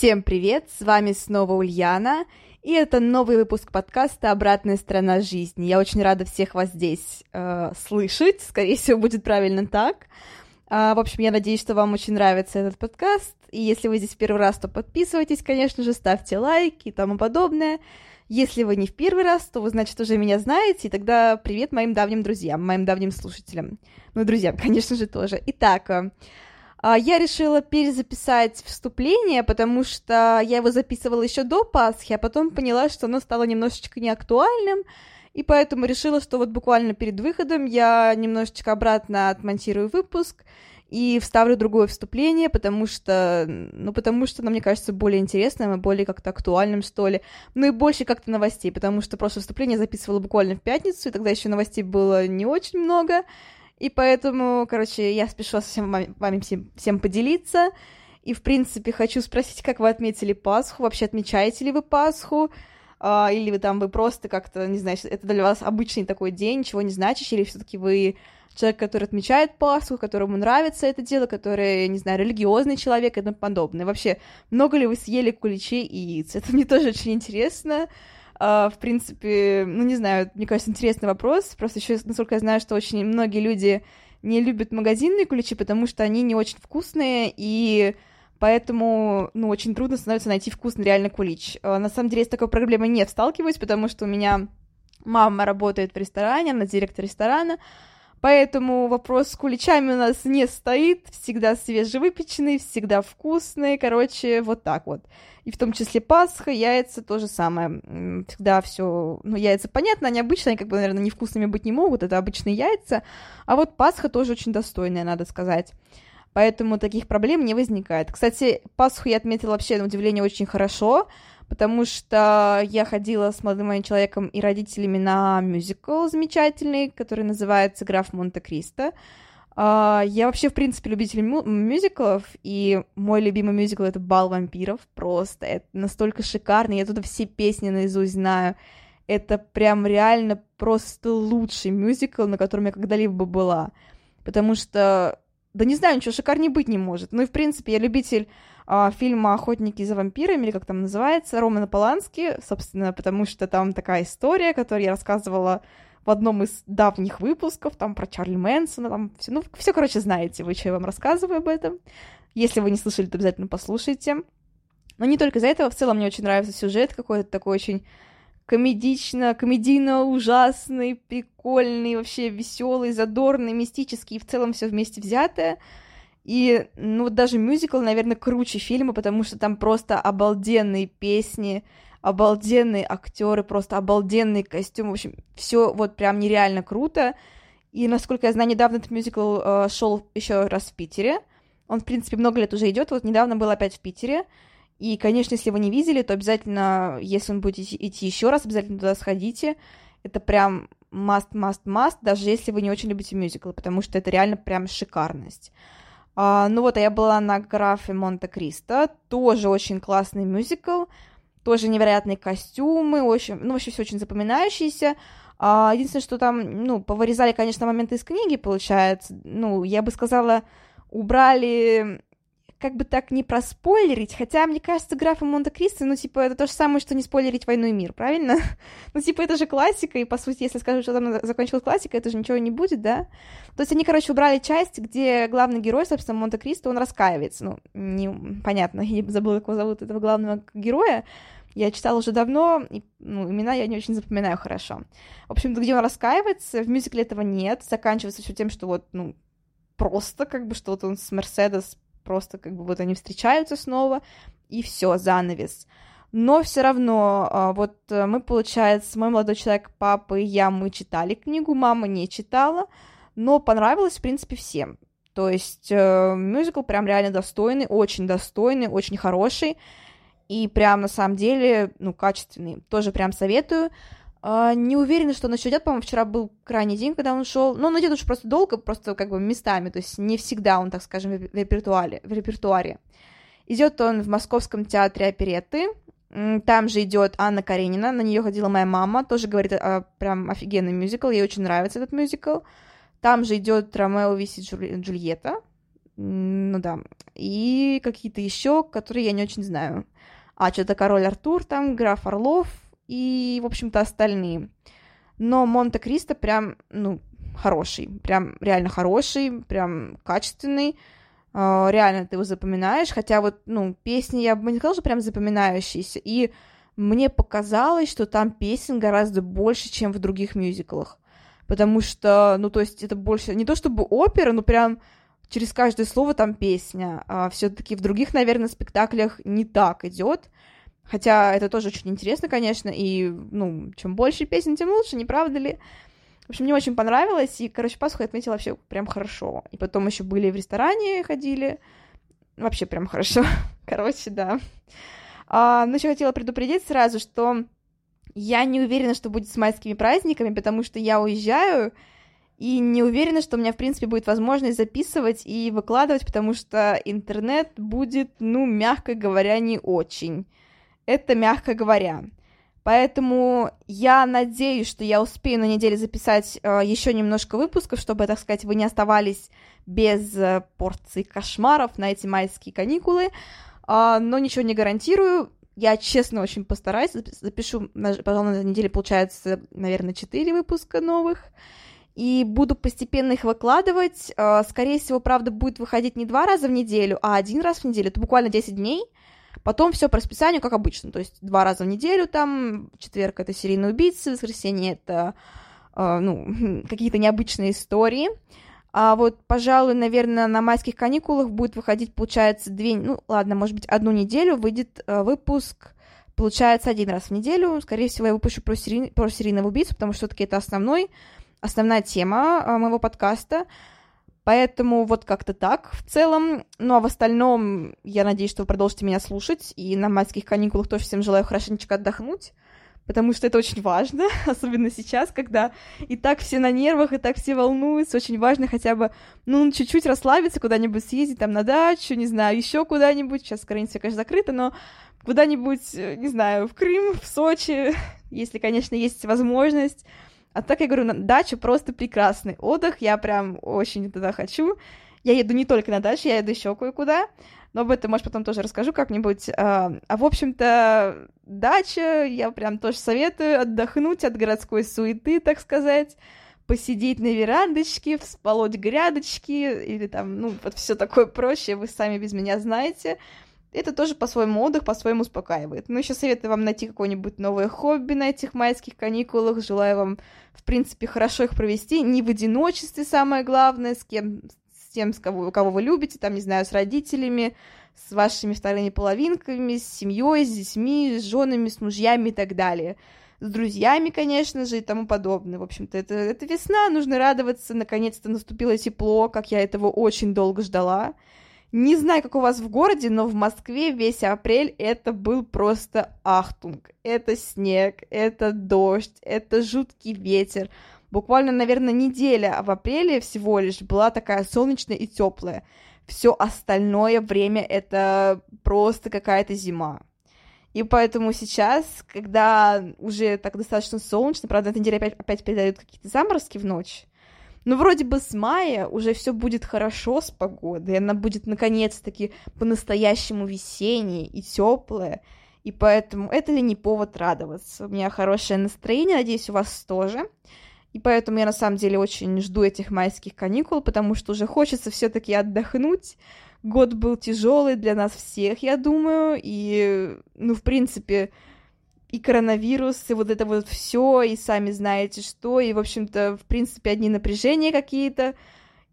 Всем привет, с вами снова Ульяна, и это новый выпуск подкаста «Обратная сторона жизни». Я очень рада всех вас здесь э, слышать, скорее всего, будет правильно так. Э, в общем, я надеюсь, что вам очень нравится этот подкаст, и если вы здесь в первый раз, то подписывайтесь, конечно же, ставьте лайки и тому подобное. Если вы не в первый раз, то вы, значит, уже меня знаете, и тогда привет моим давним друзьям, моим давним слушателям. Ну, друзьям, конечно же, тоже. Итак, э, я решила перезаписать вступление, потому что я его записывала еще до Пасхи, а потом поняла, что оно стало немножечко неактуальным, и поэтому решила, что вот буквально перед выходом я немножечко обратно отмонтирую выпуск и вставлю другое вступление, потому что, ну, потому что оно, мне кажется, более интересным и более как-то актуальным, что ли. Ну и больше как-то новостей, потому что прошлое вступление записывала буквально в пятницу, и тогда еще новостей было не очень много, и поэтому, короче, я спешу со всем вами всем, всем поделиться. И, в принципе, хочу спросить, как вы отметили Пасху? Вообще отмечаете ли вы Пасху? А, или вы там вы просто как-то, не знаю, это для вас обычный такой день, ничего не значащий, или все-таки вы человек, который отмечает Пасху, которому нравится это дело, который, не знаю, религиозный человек и тому подобное. Вообще, много ли вы съели куличей и яиц? Это мне тоже очень интересно. Uh, в принципе, ну не знаю, мне кажется, интересный вопрос. Просто еще, насколько я знаю, что очень многие люди не любят магазинные ключи, потому что они не очень вкусные, и поэтому, ну, очень трудно становится найти вкусный реально кулич. Uh, на самом деле, с такой проблемой не сталкиваюсь, потому что у меня мама работает в ресторане, она директор ресторана, Поэтому вопрос с куличами у нас не стоит, всегда свежевыпеченный, всегда вкусный, короче, вот так вот. И в том числе Пасха, яйца, то же самое. Всегда все, ну, яйца, понятно, они обычные, как бы, наверное, невкусными быть не могут, это обычные яйца, а вот Пасха тоже очень достойная, надо сказать. Поэтому таких проблем не возникает. Кстати, Пасху я отметила вообще, на удивление, очень хорошо, потому что я ходила с молодым моим человеком и родителями на мюзикл замечательный, который называется «Граф Монте-Кристо». Uh, я вообще, в принципе, любитель мю- мюзиклов, и мой любимый мюзикл — это «Бал вампиров». Просто это настолько шикарно, я туда все песни наизусть знаю. Это прям реально просто лучший мюзикл, на котором я когда-либо была. Потому что, да не знаю, ничего шикарнее быть не может. Ну и, в принципе, я любитель а, фильма «Охотники за вампирами», или как там называется, Романа Полански, собственно, потому что там такая история, которую я рассказывала в одном из давних выпусков, там про Чарли Мэнсона, там все, ну, все, короче, знаете вы, что я вам рассказываю об этом. Если вы не слышали, то обязательно послушайте. Но не только из-за этого, в целом мне очень нравится сюжет какой-то такой очень комедично, комедийно ужасный, прикольный, вообще веселый, задорный, мистический, и в целом все вместе взятое. И, ну, даже мюзикл, наверное, круче фильма, потому что там просто обалденные песни, обалденные актеры, просто обалденные костюмы. В общем, все вот прям нереально круто. И, насколько я знаю, недавно этот мюзикл э, шел еще раз в Питере. Он, в принципе, много лет уже идет. Вот недавно был опять в Питере. И, конечно, если вы не видели, то обязательно, если он будет идти еще раз, обязательно туда сходите. Это прям must, must, must, даже если вы не очень любите мюзиклы, потому что это реально прям шикарность. А, ну вот, а я была на графе Монте-Кристо, тоже очень классный мюзикл, тоже невероятные костюмы, очень, ну, вообще все очень запоминающиеся. А, единственное, что там, ну, повырезали, конечно, моменты из книги, получается, ну, я бы сказала, убрали как бы так не проспойлерить, хотя, мне кажется, графа Монте-Кристо, ну, типа, это то же самое, что не спойлерить «Войну и мир», правильно? ну, типа, это же классика, и, по сути, если скажу, что там закончилась классика, это же ничего не будет, да? То есть они, короче, убрали часть, где главный герой, собственно, Монте-Кристо, он раскаивается, ну, не, понятно, я забыла, как его зовут, этого главного героя, я читала уже давно, и, ну, имена я не очень запоминаю хорошо. В общем, где он раскаивается, в мюзикле этого нет, заканчивается все тем, что вот, ну, просто, как бы, что вот он с Мерседес просто как бы вот они встречаются снова, и все, занавес. Но все равно, а, вот э, мы, получается, мой молодой человек, папа и я, мы читали книгу, мама не читала, но понравилось, в принципе, всем. То есть э, мюзикл прям реально достойный, очень достойный, очень хороший. и прям на самом деле, ну, качественный. Тоже прям советую. Uh, не уверена, что он еще идет. По-моему, вчера был крайний день, когда он шел. Но он идет уже просто долго, просто как бы местами. То есть не всегда он, так скажем, в репертуаре. В репертуаре. Идет он в Московском театре оперетты. Там же идет Анна Каренина, на нее ходила моя мама, тоже говорит, а, прям офигенный мюзикл, ей очень нравится этот мюзикл. Там же идет Ромео Виси Джульетта, ну да, и какие-то еще, которые я не очень знаю. А что-то Король Артур там, Граф Орлов и, в общем-то, остальные. Но Монте-Кристо прям, ну, хороший, прям реально хороший, прям качественный. Uh, реально ты его запоминаешь, хотя вот, ну, песни я бы не сказала, что прям запоминающиеся, и мне показалось, что там песен гораздо больше, чем в других мюзиклах, потому что, ну, то есть это больше, не то чтобы опера, но прям через каждое слово там песня, а все-таки в других, наверное, спектаклях не так идет, хотя это тоже очень интересно, конечно, и, ну, чем больше песен, тем лучше, не правда ли? В общем, мне очень понравилось, и, короче, Пасху я отметила вообще прям хорошо. И потом еще были в ресторане, ходили. Вообще прям хорошо. Короче, да. А, ну, еще хотела предупредить сразу, что я не уверена, что будет с майскими праздниками, потому что я уезжаю, и не уверена, что у меня, в принципе, будет возможность записывать и выкладывать, потому что интернет будет, ну, мягко говоря, не очень. Это мягко говоря. Поэтому я надеюсь, что я успею на неделе записать э, еще немножко выпусков, чтобы, так сказать, вы не оставались без э, порции кошмаров на эти майские каникулы. Э, но ничего не гарантирую. Я честно очень постараюсь. Запишу, пожалуй, на неделе получается, наверное, 4 выпуска новых. И буду постепенно их выкладывать. Э, скорее всего, правда, будет выходить не два раза в неделю, а один раз в неделю. Это буквально 10 дней. Потом все по расписанию, как обычно, то есть два раза в неделю там, четверг это серийные убийцы, воскресенье это, э, ну, какие-то необычные истории. А вот, пожалуй, наверное, на майских каникулах будет выходить, получается, две, ну, ладно, может быть, одну неделю выйдет э, выпуск, получается, один раз в неделю. Скорее всего, я выпущу про, серий, про серийного убийцу, потому что все-таки это основной, основная тема э, моего подкаста. Поэтому вот как-то так в целом. Ну а в остальном я надеюсь, что вы продолжите меня слушать. И на майских каникулах тоже всем желаю хорошенечко отдохнуть. Потому что это очень важно, особенно сейчас, когда и так все на нервах, и так все волнуются. Очень важно хотя бы, ну, чуть-чуть расслабиться, куда-нибудь съездить там на дачу, не знаю, еще куда-нибудь. Сейчас граница, конечно, закрыта, но куда-нибудь, э, не знаю, в Крым, в Сочи, если, конечно, есть возможность. А так я говорю, дача просто прекрасный отдых, я прям очень туда хочу. Я еду не только на дачу, я еду еще кое-куда, но об этом, может, потом тоже расскажу как-нибудь. А, а в общем-то, дача, я прям тоже советую отдохнуть от городской суеты, так сказать, посидеть на верандочке, всполоть грядочки, или там, ну, вот все такое проще, вы сами без меня знаете это тоже по-своему отдых, по-своему успокаивает. Ну, еще советую вам найти какое-нибудь новое хобби на этих майских каникулах. Желаю вам, в принципе, хорошо их провести. Не в одиночестве, самое главное, с кем, с тем, с кого, кого вы любите, там, не знаю, с родителями, с вашими вторыми половинками, с семьей, с детьми, с женами, с мужьями и так далее. С друзьями, конечно же, и тому подобное. В общем-то, это, это весна, нужно радоваться. Наконец-то наступило тепло, как я этого очень долго ждала. Не знаю, как у вас в городе, но в Москве весь апрель это был просто ахтунг. Это снег, это дождь, это жуткий ветер. Буквально, наверное, неделя в апреле всего лишь была такая солнечная и теплая. Все остальное время это просто какая-то зима. И поэтому сейчас, когда уже так достаточно солнечно, правда, на этой неделе опять, опять передают какие-то заморозки в ночь, ну, вроде бы с мая уже все будет хорошо с погодой, она будет наконец-таки по-настоящему весенняя и теплая, и поэтому это ли не повод радоваться? У меня хорошее настроение, надеюсь, у вас тоже. И поэтому я на самом деле очень жду этих майских каникул, потому что уже хочется все-таки отдохнуть. Год был тяжелый для нас всех, я думаю, и, ну, в принципе, и коронавирус, и вот это вот все, и сами знаете что, и, в общем-то, в принципе, одни напряжения какие-то,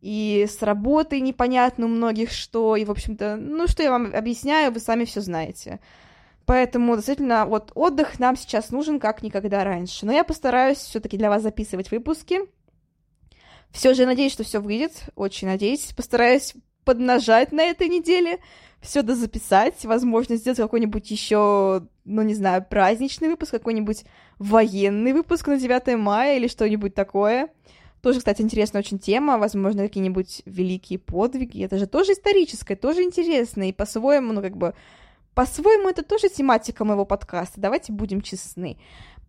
и с работой непонятно у многих что, и, в общем-то, ну, что я вам объясняю, вы сами все знаете. Поэтому, действительно, вот отдых нам сейчас нужен как никогда раньше. Но я постараюсь все-таки для вас записывать выпуски. Все же надеюсь, что все выйдет. Очень надеюсь. Постараюсь поднажать на этой неделе, все дозаписать, возможно, сделать какой-нибудь еще, ну, не знаю, праздничный выпуск, какой-нибудь военный выпуск на 9 мая или что-нибудь такое. Тоже, кстати, интересная очень тема, возможно, какие-нибудь великие подвиги. Это же тоже историческое, тоже интересно, и по-своему, ну, как бы, по-своему, это тоже тематика моего подкаста, давайте будем честны.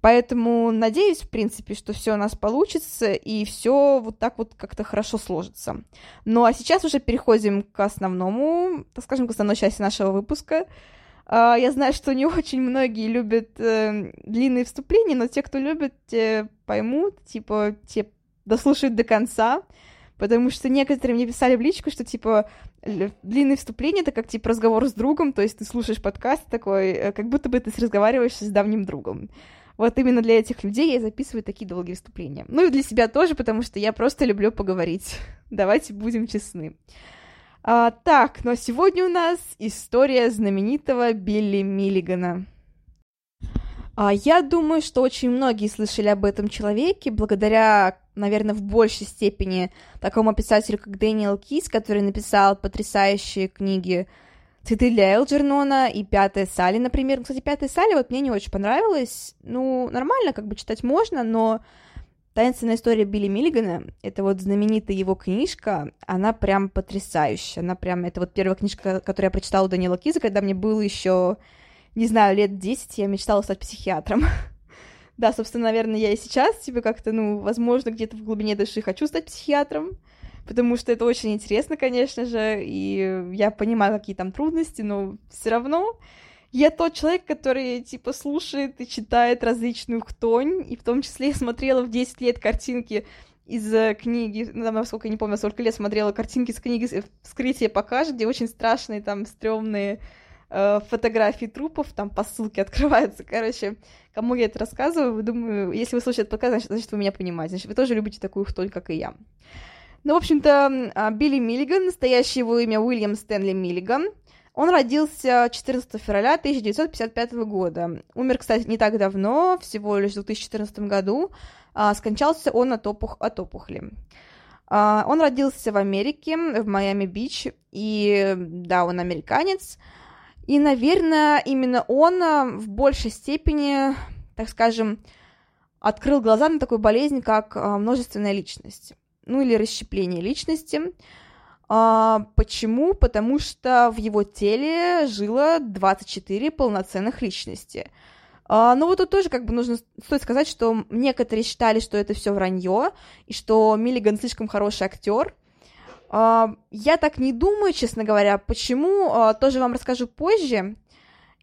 Поэтому надеюсь, в принципе, что все у нас получится и все вот так вот как-то хорошо сложится. Ну а сейчас уже переходим к основному, так скажем, к основной части нашего выпуска. А, я знаю, что не очень многие любят э, длинные вступления, но те, кто любит, те поймут, типа, те дослушают до конца, потому что некоторые мне писали в личку, что, типа, длинные вступления — это как, типа, разговор с другом, то есть ты слушаешь подкаст такой, э, как будто бы ты разговариваешь с давним другом. Вот именно для этих людей я записываю такие долгие выступления. Ну и для себя тоже, потому что я просто люблю поговорить. Давайте будем честны. А, так, но сегодня у нас история знаменитого Билли Миллигана. А, я думаю, что очень многие слышали об этом человеке благодаря, наверное, в большей степени такому писателю, как Дэниел Кис, который написал потрясающие книги «Цветы для Элджернона» и «Пятая Салли», например. Кстати, «Пятая Салли» вот мне не очень понравилась. Ну, нормально, как бы читать можно, но «Таинственная история Билли Миллигана» — это вот знаменитая его книжка, она прям потрясающая. Она прям, это вот первая книжка, которую я прочитала у Данила Киза, когда мне было еще, не знаю, лет 10, я мечтала стать психиатром. да, собственно, наверное, я и сейчас, типа, как-то, ну, возможно, где-то в глубине души хочу стать психиатром потому что это очень интересно, конечно же, и я понимаю, какие там трудности, но все равно я тот человек, который, типа, слушает и читает различную хтонь, и в том числе я смотрела в 10 лет картинки из э, книги, ну, там, насколько я не помню, сколько лет смотрела картинки с книги «Вскрытие покажет», где очень страшные, там, стрёмные э, фотографии трупов, там по ссылке открываются, короче, кому я это рассказываю, думаю, если вы слушаете подкаст, значит, значит, вы меня понимаете, значит, вы тоже любите такую хтонь, как и я. Ну, в общем-то, а, Билли Миллиган, настоящее его имя Уильям Стэнли Миллиган, он родился 14 февраля 1955 года. Умер, кстати, не так давно, всего лишь в 2014 году. А, скончался он от, опух... от опухоли. А, он родился в Америке, в Майами-Бич, и да, он американец. И, наверное, именно он в большей степени, так скажем, открыл глаза на такую болезнь, как множественная личность ну или расщепление личности. А, почему? Потому что в его теле жило 24 полноценных личности. А, ну вот тут тоже как бы нужно стоит сказать, что некоторые считали, что это все вранье, и что Миллиган слишком хороший актер. А, я так не думаю, честно говоря. Почему? А, тоже вам расскажу позже.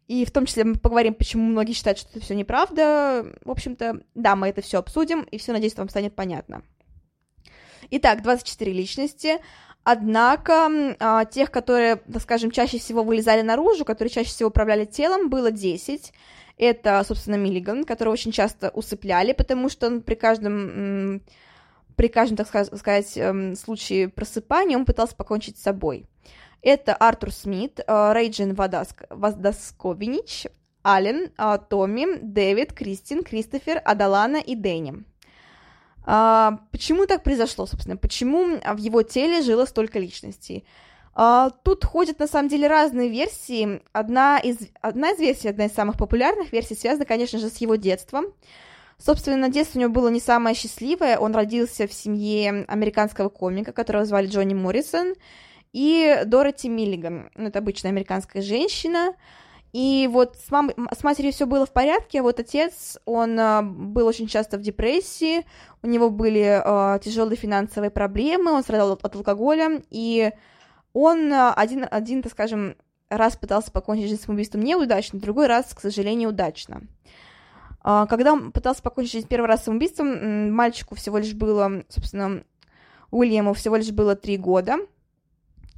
И в том числе мы поговорим, почему многие считают, что это все неправда. В общем-то, да, мы это все обсудим, и все, надеюсь, вам станет понятно. Итак, 24 личности. Однако а, тех, которые, так скажем, чаще всего вылезали наружу, которые чаще всего управляли телом, было 10. Это, собственно, Миллиган, которого очень часто усыпляли, потому что он при каждом, при каждом, так сказать, эм, случае просыпания он пытался покончить с собой. Это Артур Смит, э, Рейджин Вадаск, Вадасковинич, Аллен, э, Томми, Дэвид, Кристин, Кристофер, Адалана и Дэнни. А, почему так произошло, собственно? Почему в его теле жило столько личностей? А, тут ходят, на самом деле, разные версии. Одна из, одна из версий, одна из самых популярных версий, связана, конечно же, с его детством. Собственно, детство у него было не самое счастливое. Он родился в семье американского комика, которого звали Джонни Моррисон, и Дороти Миллиган. Ну, это обычная американская женщина. И вот с, мам... с матерью все было в порядке, а вот отец, он а, был очень часто в депрессии, у него были а, тяжелые финансовые проблемы, он страдал от, от алкоголя, и он а, один, один, так скажем, раз пытался покончить жизнь самоубийством неудачно, другой раз, к сожалению, удачно. Когда он пытался покончить жизнь первый раз самоубийством, мальчику всего лишь было, собственно, Уильяму всего лишь было три года,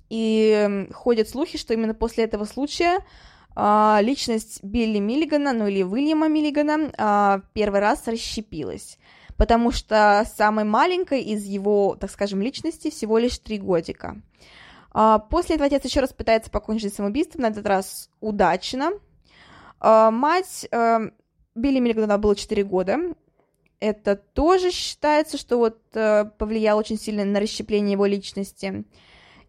и ходят слухи, что именно после этого случая личность Билли Миллигана, ну или Уильяма Миллигана, а, первый раз расщепилась, потому что самой маленькой из его, так скажем, личности всего лишь три годика. А, после этого отец еще раз пытается покончить самоубийством, на этот раз удачно. Мать Билли Миллигана было 4 года, это тоже считается, что вот повлияло очень сильно на расщепление его личности.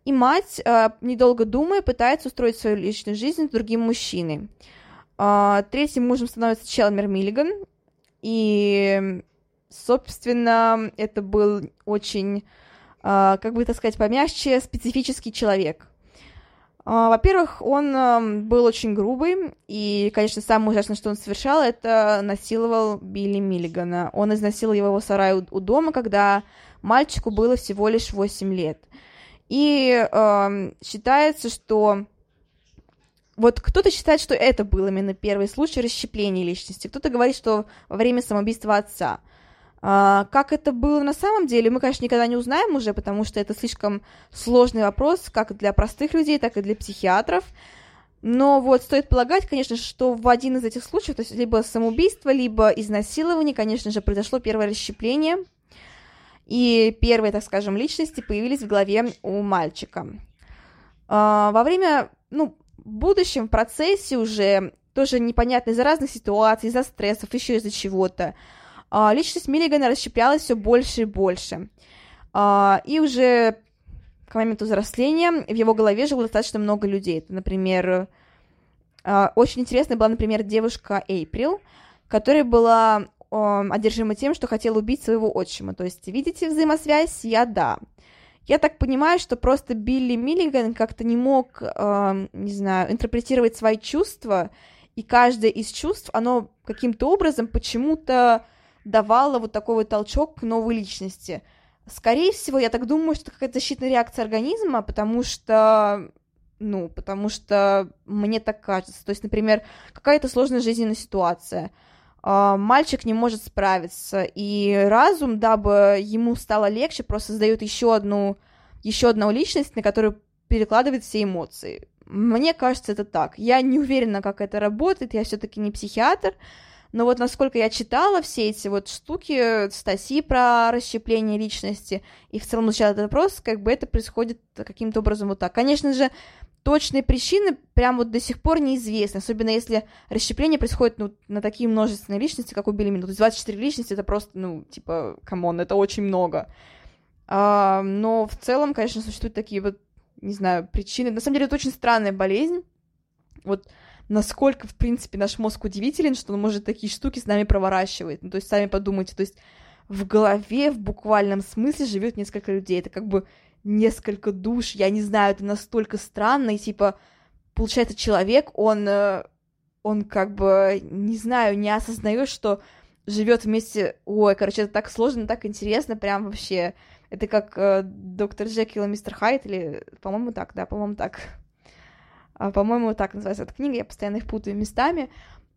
И мать, э, недолго думая, пытается устроить свою личную жизнь с другим мужчиной. Э, третьим мужем становится Челмер Миллиган, и, собственно, это был очень, э, как бы это сказать помягче, специфический человек. Во-первых, он был очень грубый, и, конечно, самое ужасное, что он совершал, это насиловал Билли Миллигана. Он изнасиловал его в сарае у дома, когда мальчику было всего лишь 8 лет. И э, считается, что вот кто-то считает, что это был именно первый случай расщепления личности, кто-то говорит, что во время самоубийства отца. А, как это было на самом деле, мы, конечно, никогда не узнаем уже, потому что это слишком сложный вопрос, как для простых людей, так и для психиатров. Но вот стоит полагать, конечно, что в один из этих случаев, то есть либо самоубийство, либо изнасилование, конечно же, произошло первое расщепление, и первые, так скажем, личности появились в голове у мальчика. А, во время, ну, в будущем в процессе уже тоже непонятно из-за разных ситуаций, из-за стрессов, еще из-за чего-то. А, личность Миллигана расщеплялась все больше и больше. А, и уже к моменту взросления в его голове жило достаточно много людей. Например, очень интересная была, например, девушка Эйприл, которая была одержима тем, что хотел убить своего отчима. То есть, видите взаимосвязь? Я да. Я так понимаю, что просто Билли Миллиган как-то не мог, э, не знаю, интерпретировать свои чувства, и каждое из чувств, оно каким-то образом почему-то давало вот такой вот толчок к новой личности. Скорее всего, я так думаю, что какая-то защитная реакция организма, потому что ну, потому что мне так кажется. То есть, например, какая-то сложная жизненная ситуация — мальчик не может справиться, и разум, дабы ему стало легче, просто создает еще одну, еще одну личность, на которую перекладывает все эмоции. Мне кажется, это так. Я не уверена, как это работает, я все-таки не психиатр, но вот насколько я читала все эти вот штуки, статьи про расщепление личности, и в целом изучала этот вопрос, как бы это происходит каким-то образом вот так. Конечно же, точные причины прям вот до сих пор неизвестны, особенно если расщепление происходит ну, на такие множественные личности, как у Билли Миллигана. То есть 24 личности — это просто, ну, типа, come on, это очень много. А, но в целом, конечно, существуют такие вот, не знаю, причины. На самом деле, это очень странная болезнь. Вот насколько, в принципе, наш мозг удивителен, что он может такие штуки с нами проворачивать. Ну, то есть, сами подумайте, то есть в голове в буквальном смысле живет несколько людей. Это как бы несколько душ, я не знаю, это настолько странно, и типа, получается, человек, он, э, он как бы, не знаю, не осознает, что живет вместе, ой, короче, это так сложно, так интересно, прям вообще, это как э, доктор Джекил и мистер Хайт, или, по-моему, так, да, по-моему, так, по-моему, так называется эта книга, я постоянно их путаю местами,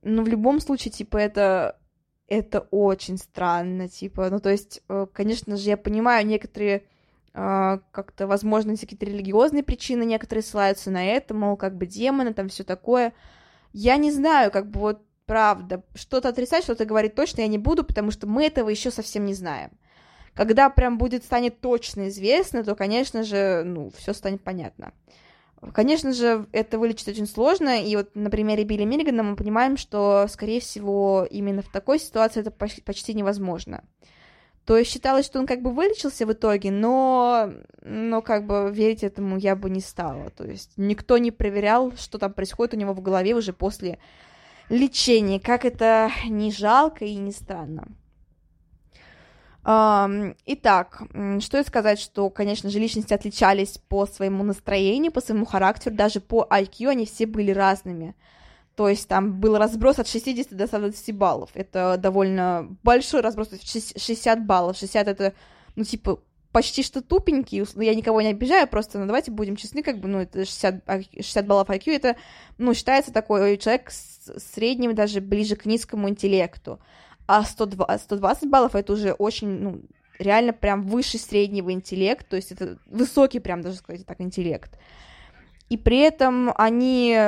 но в любом случае, типа, это это очень странно, типа, ну, то есть, э, конечно же, я понимаю, некоторые а, как-то, возможно, какие-то религиозные причины некоторые ссылаются на это, мол, как бы демоны, там все такое. Я не знаю, как бы вот правда, что-то отрицать, что-то говорить точно я не буду, потому что мы этого еще совсем не знаем. Когда прям будет станет точно известно, то, конечно же, ну, все станет понятно. Конечно же, это вылечить очень сложно, и вот на примере Билли Миллигана мы понимаем, что, скорее всего, именно в такой ситуации это почти невозможно. То есть считалось, что он как бы вылечился в итоге, но, но как бы верить этому я бы не стала. То есть никто не проверял, что там происходит у него в голове уже после лечения. Как это не жалко и не странно. Итак, что сказать, что, конечно же, личности отличались по своему настроению, по своему характеру, даже по IQ они все были разными. То есть там был разброс от 60 до 120 баллов. Это довольно большой разброс, 60 баллов. 60 это, ну, типа, почти что тупенький, ну, я никого не обижаю, просто, ну, давайте будем честны, как бы, ну, это 60, 60 баллов IQ, это, ну, считается такой человек с средним, даже ближе к низкому интеллекту. А 120, 120 баллов это уже очень, ну, реально прям выше среднего интеллекта, то есть это высокий прям, даже сказать так, интеллект. И при этом они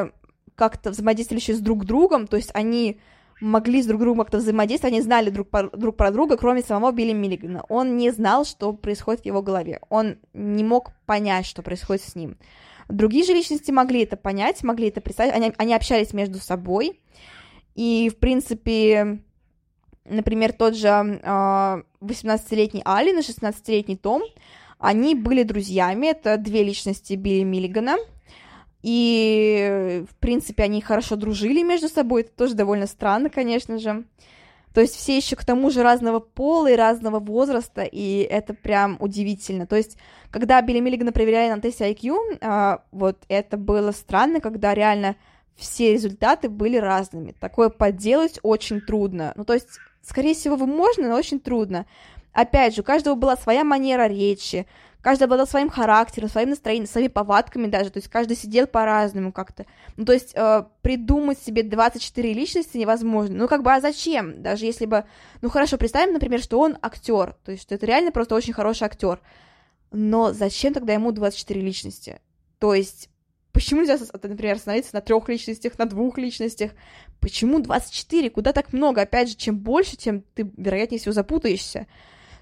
как-то взаимодействовали еще с друг другом, то есть они могли с друг другом как-то взаимодействовать, они знали друг, по, друг про друга, кроме самого Билли Миллигана. Он не знал, что происходит в его голове. Он не мог понять, что происходит с ним. Другие же личности могли это понять, могли это представить, они, они общались между собой, и, в принципе, например, тот же э, 18-летний Алин и 16-летний Том, Они были друзьями, это две личности Билли Миллигана, и, в принципе, они хорошо дружили между собой, это тоже довольно странно, конечно же. То есть все еще к тому же разного пола и разного возраста, и это прям удивительно. То есть, когда Билли Миллигана проверяли на тесте IQ, а, вот это было странно, когда реально все результаты были разными. Такое подделать очень трудно. Ну, то есть, скорее всего, вы можно, но очень трудно. Опять же, у каждого была своя манера речи, каждый обладал своим характером, своим настроением, своими повадками даже, то есть каждый сидел по-разному как-то. Ну, то есть э, придумать себе 24 личности невозможно. Ну, как бы, а зачем? Даже если бы, ну, хорошо, представим, например, что он актер, то есть что это реально просто очень хороший актер. Но зачем тогда ему 24 личности? То есть, почему нельзя, например, остановиться на трех личностях, на двух личностях? Почему 24? Куда так много? Опять же, чем больше, тем ты, вероятнее всего, запутаешься.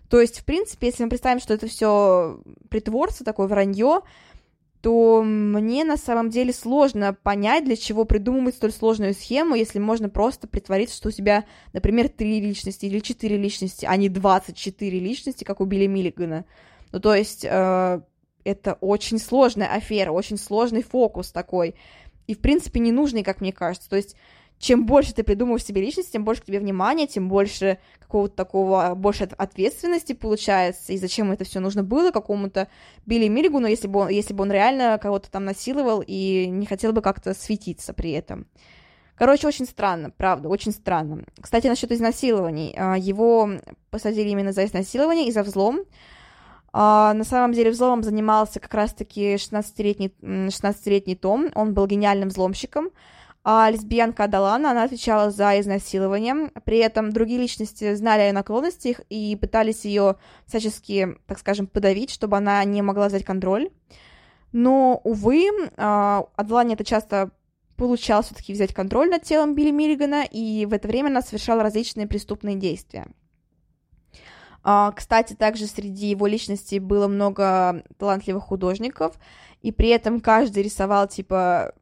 То есть, в принципе, если мы представим, что это все притворство, такое вранье, то мне на самом деле сложно понять, для чего придумывать столь сложную схему, если можно просто притвориться, что у тебя, например, три личности или четыре личности, а не 24 личности, как у Билли Миллигана. Ну, то есть, э, это очень сложная афера, очень сложный фокус такой. И, в принципе, ненужный, как мне кажется. То есть, чем больше ты придумываешь себе личность, тем больше к тебе внимания, тем больше какого-то такого, больше ответственности получается, и зачем это все нужно было какому-то Билли Миллигуну, если бы он, если бы он реально кого-то там насиловал и не хотел бы как-то светиться при этом. Короче, очень странно, правда, очень странно. Кстати, насчет изнасилований. А, его посадили именно за изнасилование и за взлом. А, на самом деле взломом занимался как раз-таки 16-летний, 16-летний Том. Он был гениальным взломщиком а лесбиянка Адалана, она отвечала за изнасилование. При этом другие личности знали о наклонностях и пытались ее всячески, так скажем, подавить, чтобы она не могла взять контроль. Но, увы, а, Адалане это часто получалось все-таки взять контроль над телом Билли Миллигана, и в это время она совершала различные преступные действия. А, кстати, также среди его личностей было много талантливых художников, и при этом каждый рисовал, типа,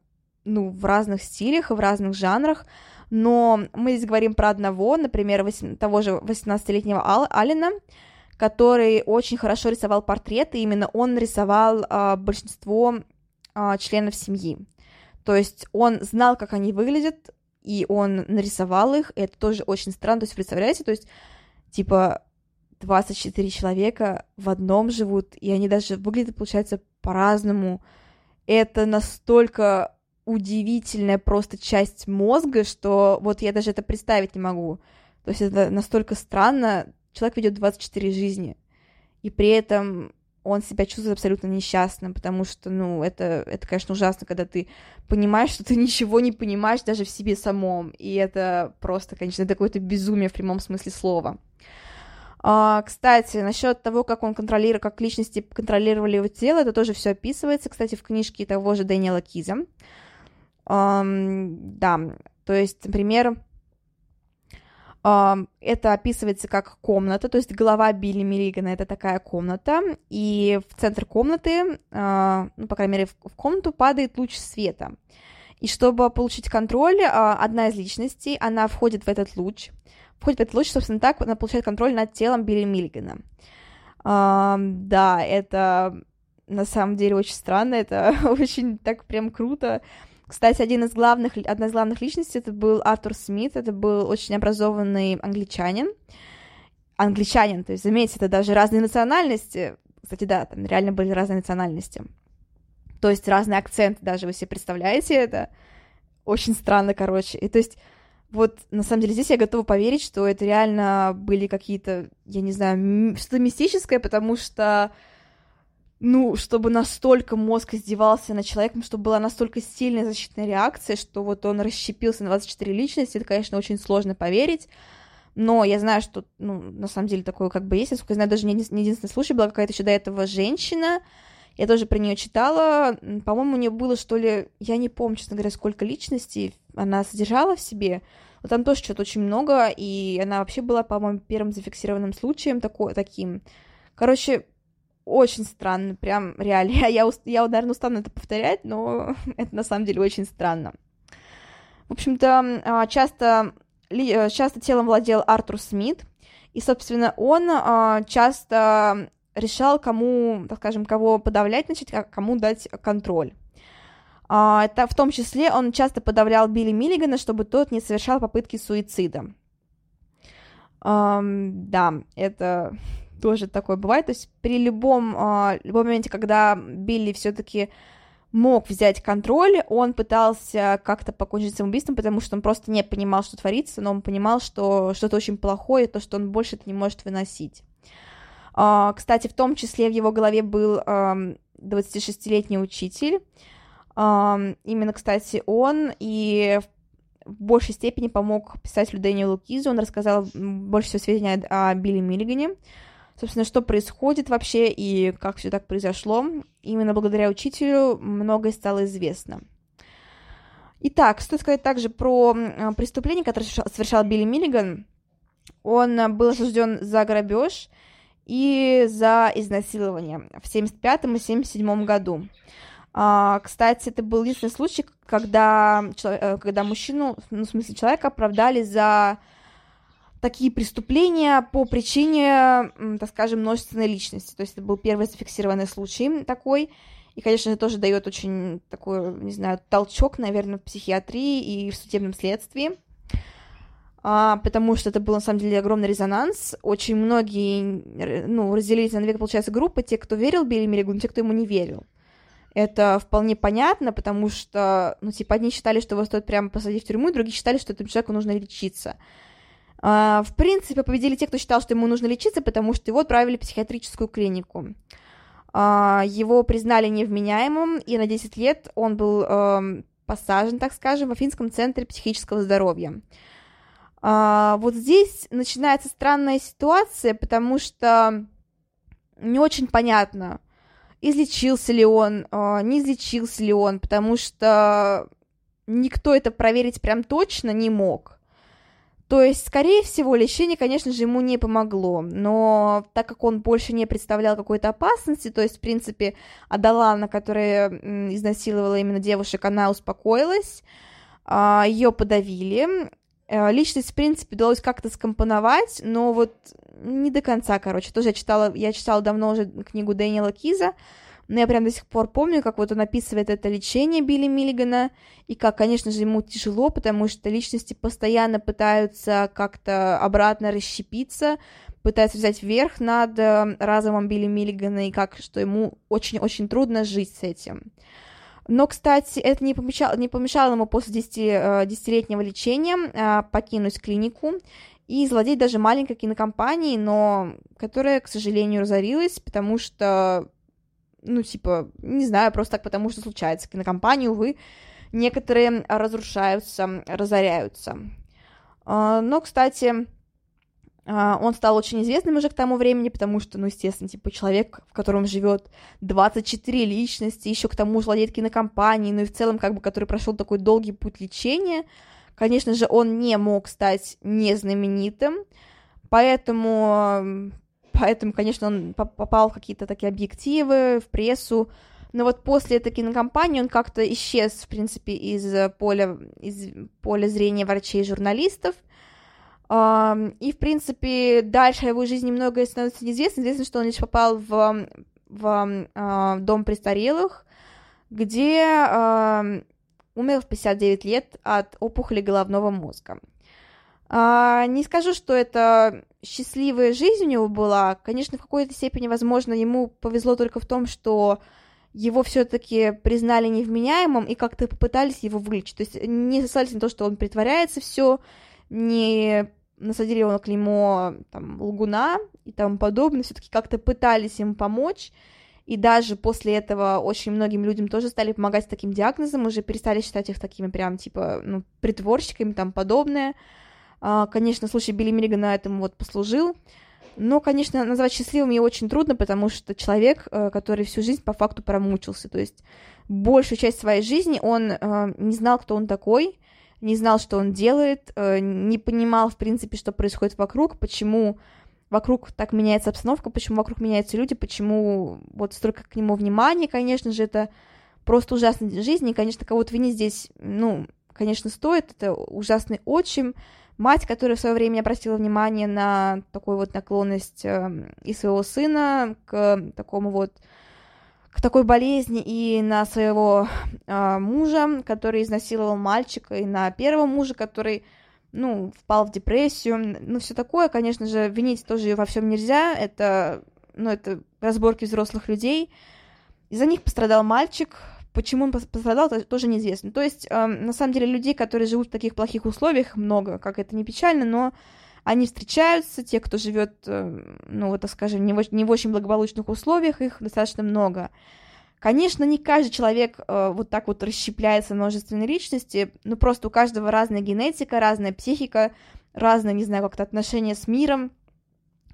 ну, в разных стилях и в разных жанрах, но мы здесь говорим про одного, например, 8, того же 18-летнего Ал, Алина, который очень хорошо рисовал портреты, именно он рисовал а, большинство а, членов семьи. То есть он знал, как они выглядят, и он нарисовал их, и это тоже очень странно, то есть представляете, то есть, типа, 24 человека в одном живут, и они даже выглядят, получается, по-разному. Это настолько удивительная просто часть мозга, что вот я даже это представить не могу. То есть это настолько странно. Человек ведет 24 жизни, и при этом он себя чувствует абсолютно несчастным, потому что, ну, это, это, конечно, ужасно, когда ты понимаешь, что ты ничего не понимаешь даже в себе самом, и это просто, конечно, это какое-то безумие в прямом смысле слова. А, кстати, насчет того, как он контролирует, как личности контролировали его тело, это тоже все описывается, кстати, в книжке того же Дэниела Киза. Да, то есть, например, это описывается как комната, то есть голова Билли Миллигана это такая комната, и в центр комнаты, uh, ну, по крайней мере, в, комнату падает луч света. И чтобы получить контроль, uh, одна из личностей, она входит в этот луч, входит в этот луч, собственно, так она получает контроль над телом Билли Миллигана. Да, это на самом деле очень странно, это очень так прям круто, кстати, один из главных, одна из главных личностей это был Артур Смит, это был очень образованный англичанин. Англичанин, то есть, заметьте, это даже разные национальности. Кстати, да, там реально были разные национальности. То есть разный акцент, даже вы себе представляете это. Очень странно, короче. И то есть вот на самом деле здесь я готова поверить, что это реально были какие-то, я не знаю, что-то мистическое, потому что ну, чтобы настолько мозг издевался над человеком, чтобы была настолько сильная защитная реакция, что вот он расщепился на 24 личности, это, конечно, очень сложно поверить, но я знаю, что, ну, на самом деле такое как бы есть, насколько я знаю, даже не, единственный случай, была какая-то еще до этого женщина, я тоже про нее читала, по-моему, у нее было, что ли, я не помню, честно говоря, сколько личностей она содержала в себе, но там тоже что-то очень много, и она вообще была, по-моему, первым зафиксированным случаем такой, таким. Короче, очень странно, прям реально. Я, я, наверное, устану это повторять, но это на самом деле очень странно. В общем-то, а, часто, э, часто телом владел Артур Смит, и, собственно, он а, часто решал, кому, так скажем, кого подавлять, значит, кому дать контроль. А, это в том числе он часто подавлял Билли Миллигана, чтобы тот не совершал попытки суицида. Да, это тоже такое бывает. То есть при любом, uh, любом моменте, когда Билли все-таки мог взять контроль, он пытался как-то покончить самоубийством, потому что он просто не понимал, что творится, но он понимал, что что-то очень плохое, то, что он больше это не может выносить. Uh, кстати, в том числе в его голове был uh, 26-летний учитель, Именно, кстати, он и в большей степени помог писателю Дэниелу Кизу. Он рассказал больше всего сведений о Билли Миллигане. Собственно, что происходит вообще и как все так произошло. Именно благодаря учителю многое стало известно. Итак, стоит сказать также про преступление, которое совершал Билли Миллиган. Он был осужден за грабеж и за изнасилование в 1975 и 1977 году. А, кстати, это был единственный случай, когда, э, когда мужчину, ну, в смысле человека, оправдали за такие преступления по причине, так скажем, множественной личности. То есть это был первый зафиксированный случай такой. И, конечно, это тоже дает очень такой, не знаю, толчок, наверное, в психиатрии и в судебном следствии. А, потому что это был, на самом деле, огромный резонанс. Очень многие, ну, разделились на две, получается, группы. Те, кто верил Билли Миллигу, те, кто ему не верил. Это вполне понятно, потому что, ну, типа, одни считали, что его стоит прямо посадить в тюрьму, другие считали, что этому человеку нужно лечиться. А, в принципе, победили те, кто считал, что ему нужно лечиться, потому что его отправили в психиатрическую клинику. А, его признали невменяемым, и на 10 лет он был э, посажен, так скажем, в Афинском центре психического здоровья. А, вот здесь начинается странная ситуация, потому что не очень понятно, излечился ли он, а, не излечился ли он, потому что никто это проверить прям точно не мог. То есть, скорее всего, лечение, конечно же, ему не помогло, но так как он больше не представлял какой-то опасности, то есть, в принципе, Адалана, которая изнасиловала именно девушек, она успокоилась, а, ее подавили, э, личность, в принципе, удалось как-то скомпоновать, но вот не до конца, короче. Тоже я читала, я читала давно уже книгу Дэниела Киза, но я прям до сих пор помню, как вот он описывает это лечение Билли Миллигана, и как, конечно же, ему тяжело, потому что личности постоянно пытаются как-то обратно расщепиться, пытаются взять верх над э, разумом Билли Миллигана, и как, что ему очень-очень трудно жить с этим. Но, кстати, это не помешало, не помешало ему после 10, 10-летнего э, лечения э, покинуть клинику и владеть даже маленькой кинокомпанией, но которая, к сожалению, разорилась, потому что, ну, типа, не знаю, просто так потому что случается. Кинокомпании, увы, некоторые разрушаются, разоряются. А, но, кстати, а, он стал очень известным уже к тому времени, потому что, ну, естественно, типа, человек, в котором живет 24 личности, еще к тому же владеет кинокомпанией, ну и в целом, как бы, который прошел такой долгий путь лечения, Конечно же, он не мог стать незнаменитым, поэтому, поэтому, конечно, он попал в какие-то такие объективы, в прессу, но вот после этой кинокомпании он как-то исчез, в принципе, из поля, из поля зрения врачей и журналистов, и, в принципе, дальше его жизни немного становится неизвестно. Известно, что он лишь попал в, в, в дом престарелых, где умер в 59 лет от опухоли головного мозга. А, не скажу, что это счастливая жизнь у него была. Конечно, в какой-то степени, возможно, ему повезло только в том, что его все-таки признали невменяемым и как-то попытались его вылечить. То есть не сослались на то, что он притворяется все, не насадили его на клеймо там, лгуна и тому подобное, все-таки как-то пытались ему помочь. И даже после этого очень многим людям тоже стали помогать с таким диагнозом, уже перестали считать их такими прям, типа, ну, притворщиками, там, подобное. А, конечно, случай Билли Миллигана этому вот послужил. Но, конечно, назвать счастливым мне очень трудно, потому что человек, э, который всю жизнь по факту промучился, то есть большую часть своей жизни он э, не знал, кто он такой, не знал, что он делает, э, не понимал, в принципе, что происходит вокруг, почему вокруг так меняется обстановка, почему вокруг меняются люди, почему вот столько к нему внимания, конечно же, это просто ужасная жизнь, и, конечно, кого-то винить здесь, ну, конечно, стоит, это ужасный отчим, мать, которая в свое время обратила внимание на такую вот наклонность э, и своего сына к такому вот к такой болезни и на своего э, мужа, который изнасиловал мальчика, и на первого мужа, который, ну, впал в депрессию, ну, все такое, конечно же, винить тоже ее во всем нельзя, это, ну, это разборки взрослых людей. Из-за них пострадал мальчик, почему он пострадал, тоже неизвестно. То есть, э, на самом деле, людей, которые живут в таких плохих условиях, много, как это не печально, но они встречаются, те, кто живет, э, ну, вот, скажем, не в, не в очень благополучных условиях, их достаточно много. Конечно, не каждый человек э, вот так вот расщепляется на множественные личности, но просто у каждого разная генетика, разная психика, разное, не знаю, как-то отношение с миром.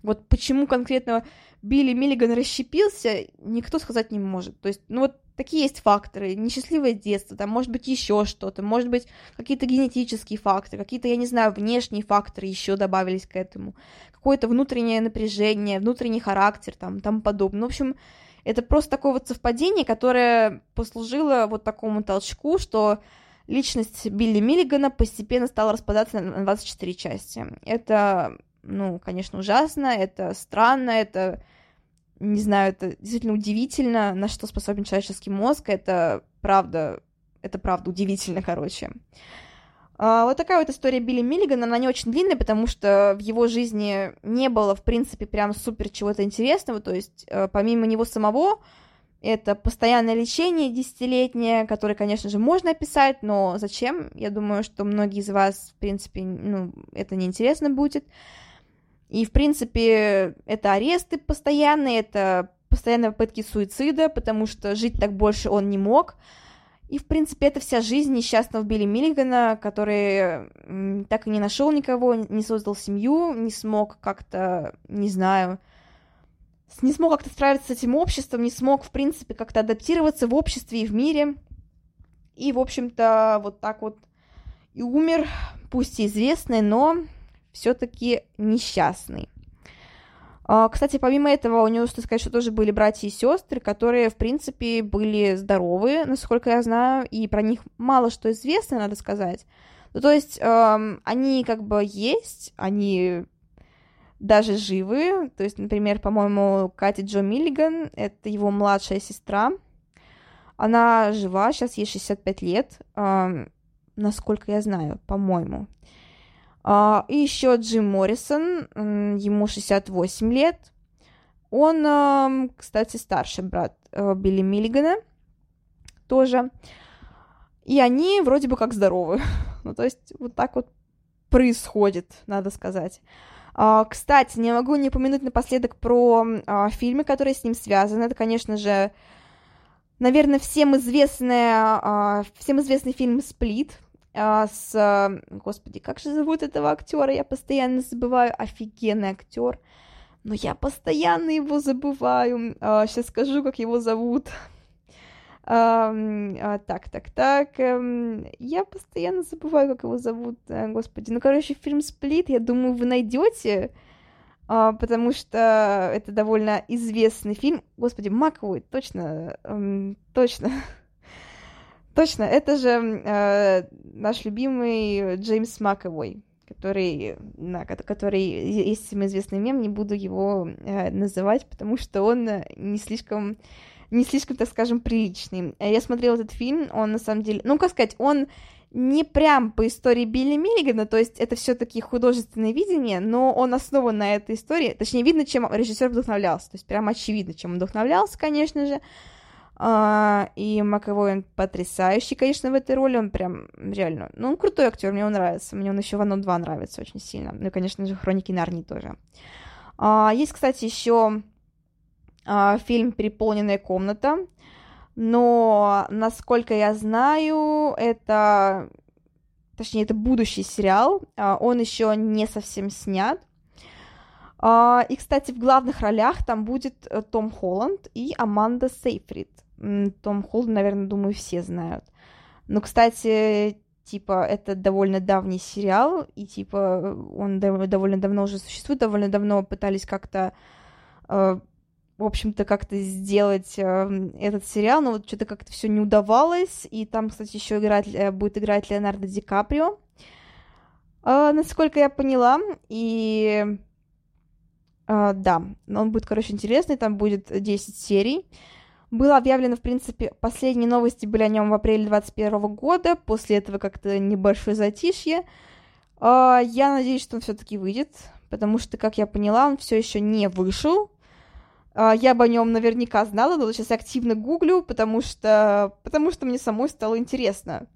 Вот почему конкретно Билли Миллиган расщепился, никто сказать не может. То есть, ну вот такие есть факторы, несчастливое детство, там может быть еще что-то, может быть какие-то генетические факторы, какие-то, я не знаю, внешние факторы еще добавились к этому, какое-то внутреннее напряжение, внутренний характер, там, тому подобное. В общем, это просто такое вот совпадение, которое послужило вот такому толчку, что личность Билли Миллигана постепенно стала распадаться на 24 части. Это, ну, конечно, ужасно, это странно, это не знаю, это действительно удивительно, на что способен человеческий мозг, это правда, это правда удивительно, короче. А, вот такая вот история Билли Миллигана, она не очень длинная, потому что в его жизни не было, в принципе, прям супер чего-то интересного, то есть э, помимо него самого, это постоянное лечение десятилетнее, которое, конечно же, можно описать, но зачем? Я думаю, что многие из вас, в принципе, ну, это неинтересно будет. И, в принципе, это аресты постоянные, это постоянные попытки суицида, потому что жить так больше он не мог. И, в принципе, это вся жизнь несчастного Билли Миллигана, который так и не нашел никого, не создал семью, не смог как-то, не знаю, не смог как-то справиться с этим обществом, не смог, в принципе, как-то адаптироваться в обществе и в мире. И, в общем-то, вот так вот и умер, пусть и известный, но все-таки несчастный. А, кстати, помимо этого, у него, стоит сказать, что тоже были братья и сестры, которые, в принципе, были здоровы, насколько я знаю, и про них мало что известно, надо сказать. Ну, то есть, эм, они как бы есть, они даже живы. То есть, например, по-моему, Катя Джо Миллиган, это его младшая сестра, она жива, сейчас ей 65 лет, эм, насколько я знаю, по-моему. И еще Джим Моррисон, ему 68 лет. Он, кстати, старший брат э, Билли Миллигана тоже. И они вроде бы как здоровы. ну, то есть вот так вот происходит, надо сказать. А, кстати, не могу не упомянуть напоследок про а, фильмы, которые с ним связаны. Это, конечно же, наверное, всем, известная, всем известный фильм «Сплит», а, с... Господи, как же зовут этого актера? Я постоянно забываю. Офигенный актер. Но я постоянно его забываю. А, сейчас скажу, как его зовут. А, а, так, так, так. Эм, я постоянно забываю, как его зовут. А, господи. Ну, короче, фильм Сплит, я думаю, вы найдете. А, потому что это довольно известный фильм. Господи, Маковой, точно, эм, точно. Точно, это же э, наш любимый Джеймс Маковой, который, на, который, есть всем известный мем, не буду его э, называть, потому что он не слишком, не слишком, так скажем, приличный. Я смотрела этот фильм, он на самом деле, ну, как сказать, он не прям по истории Билли Миллигана, то есть это все-таки художественное видение, но он основан на этой истории, точнее, видно, чем режиссер вдохновлялся, то есть прям очевидно, чем он вдохновлялся, конечно же, а, и Маковой, потрясающий, конечно, в этой роли, он прям реально, ну, он крутой актер, мне он нравится, мне он еще в «Оно 2» нравится очень сильно, ну, и, конечно же, «Хроники Нарнии» тоже. А, есть, кстати, еще а, фильм «Переполненная комната», но, насколько я знаю, это, точнее, это будущий сериал, а, он еще не совсем снят, а, и, кстати, в главных ролях там будет э, Том Холланд и Аманда Сейфрид. Том Холланд, наверное, думаю, все знают. Но, кстати, типа, это довольно давний сериал, и, типа, он довольно давно уже существует, довольно давно пытались как-то, э, в общем-то, как-то сделать э, этот сериал, но вот что-то как-то все не удавалось, и там, кстати, еще играть, э, будет играть Леонардо Ди Каприо, А, насколько я поняла, и а, да, он будет, короче, интересный, там будет 10 серий. Было объявлено, в принципе, последние новости были о нем в апреле 2021 года, после этого как-то небольшое затишье. А, я надеюсь, что он все-таки выйдет, потому что, как я поняла, он все еще не вышел. А, я бы о нем наверняка знала, но сейчас активно гуглю, потому что, потому что мне самой стало интересно.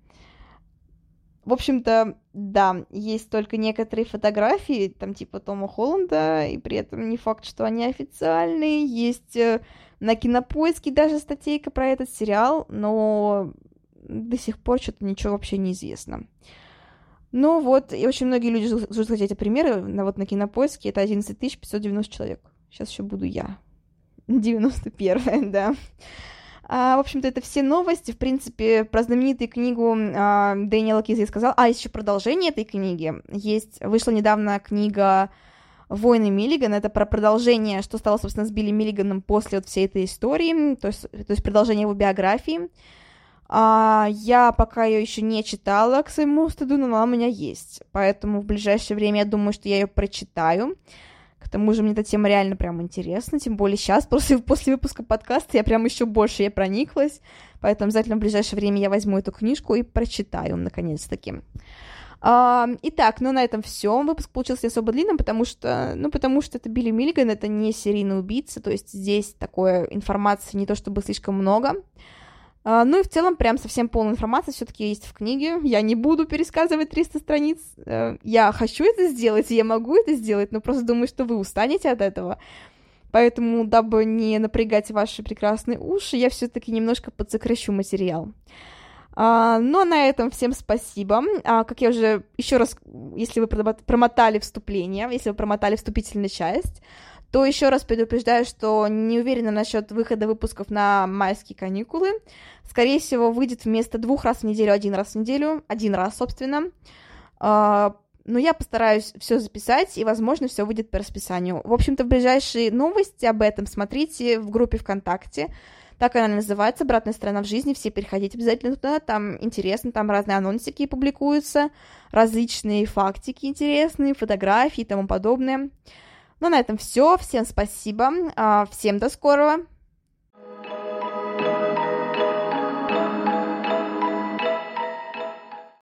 В общем-то, да, есть только некоторые фотографии, там типа Тома Холланда, и при этом не факт, что они официальные. Есть э, на кинопоиске даже статейка про этот сериал, но до сих пор что-то ничего вообще не известно. Ну вот, и очень многие люди ждут, кстати, примеры. На, вот на кинопоиске это 11 590 человек. Сейчас еще буду я. 91 да. А, в общем-то, это все новости. В принципе, про знаменитую книгу а, Дэниела Киза я сказал. А, еще продолжение этой книги. Есть, вышла недавно книга «Войны Миллиган». Это про продолжение, что стало, собственно, с Билли Миллиганом после вот всей этой истории. То есть, то есть продолжение его биографии. А, я пока ее еще не читала, к своему стыду, но она у меня есть. Поэтому в ближайшее время я думаю, что я ее прочитаю. К тому же мне эта тема реально прям интересна, тем более сейчас, после, после выпуска подкаста, я прям еще больше я прониклась, поэтому обязательно в ближайшее время я возьму эту книжку и прочитаю, наконец-таки. Итак, ну на этом все. Выпуск получился не особо длинным, потому что, ну, потому что это Билли Миллиган, это не серийный убийца, то есть здесь такой информации не то чтобы слишком много. А, ну и в целом прям совсем полная информация все-таки есть в книге. Я не буду пересказывать 300 страниц. Э, я хочу это сделать, я могу это сделать, но просто думаю, что вы устанете от этого. Поэтому, дабы не напрягать ваши прекрасные уши, я все-таки немножко подсокращу материал. А, ну а на этом всем спасибо. А, как я уже еще раз, если вы промотали вступление, если вы промотали вступительную часть, то еще раз предупреждаю, что не уверена насчет выхода выпусков на майские каникулы. Скорее всего, выйдет вместо двух раз в неделю один раз в неделю, один раз, собственно. А, но я постараюсь все записать, и, возможно, все выйдет по расписанию. В общем-то, ближайшие новости об этом смотрите в группе ВКонтакте. Так она называется «Обратная сторона в жизни». Все переходите обязательно туда, там интересно, там разные анонсики публикуются, различные фактики интересные, фотографии и тому подобное. Ну, на этом все. Всем спасибо. А, всем до скорого.